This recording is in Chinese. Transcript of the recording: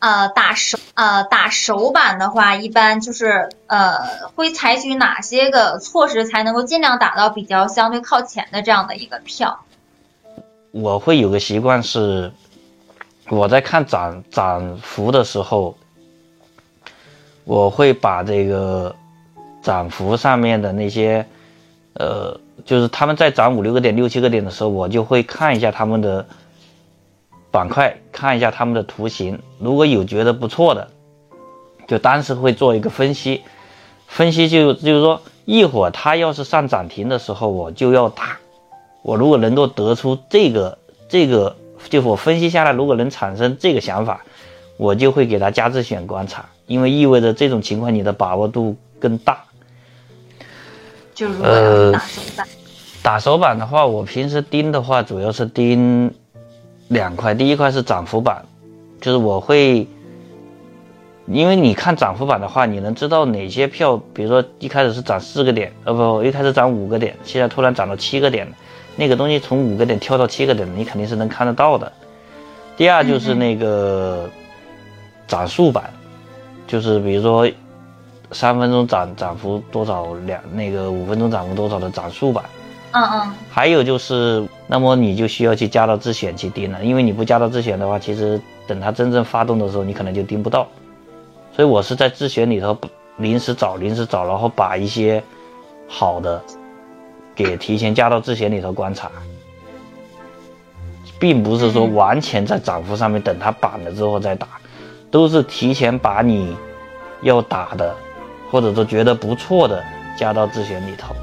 呃打手呃打手板的话，一般就是呃会采取哪些个措施才能够尽量打到比较相对靠前的这样的一个票？我会有个习惯是，我在看涨涨幅的时候，我会把这个涨幅上面的那些呃，就是他们在涨五六个点、六七个点的时候，我就会看一下他们的。板块看一下他们的图形，如果有觉得不错的，就当时会做一个分析。分析就就是说，一会儿它要是上涨停的时候，我就要打。我如果能够得出这个这个，就我分析下来，如果能产生这个想法，我就会给它加自选观察，因为意味着这种情况你的把握度更大。就如果打手板，打手板的话，我平时盯的话，主要是盯。两块，第一块是涨幅板，就是我会，因为你看涨幅板的话，你能知道哪些票，比如说一开始是涨四个点，呃不，一开始涨五个点，现在突然涨到七个点，那个东西从五个点跳到七个点，你肯定是能看得到的。第二就是那个涨速板，就是比如说三分钟涨涨幅多少，两那个五分钟涨幅多少的涨速板。嗯嗯，还有就是，那么你就需要去加到自选去盯了，因为你不加到自选的话，其实等它真正发动的时候，你可能就盯不到。所以我是在自选里头临时找，临时找，然后把一些好的给提前加到自选里头观察，并不是说完全在涨幅上面等它板了之后再打，都是提前把你要打的或者说觉得不错的加到自选里头。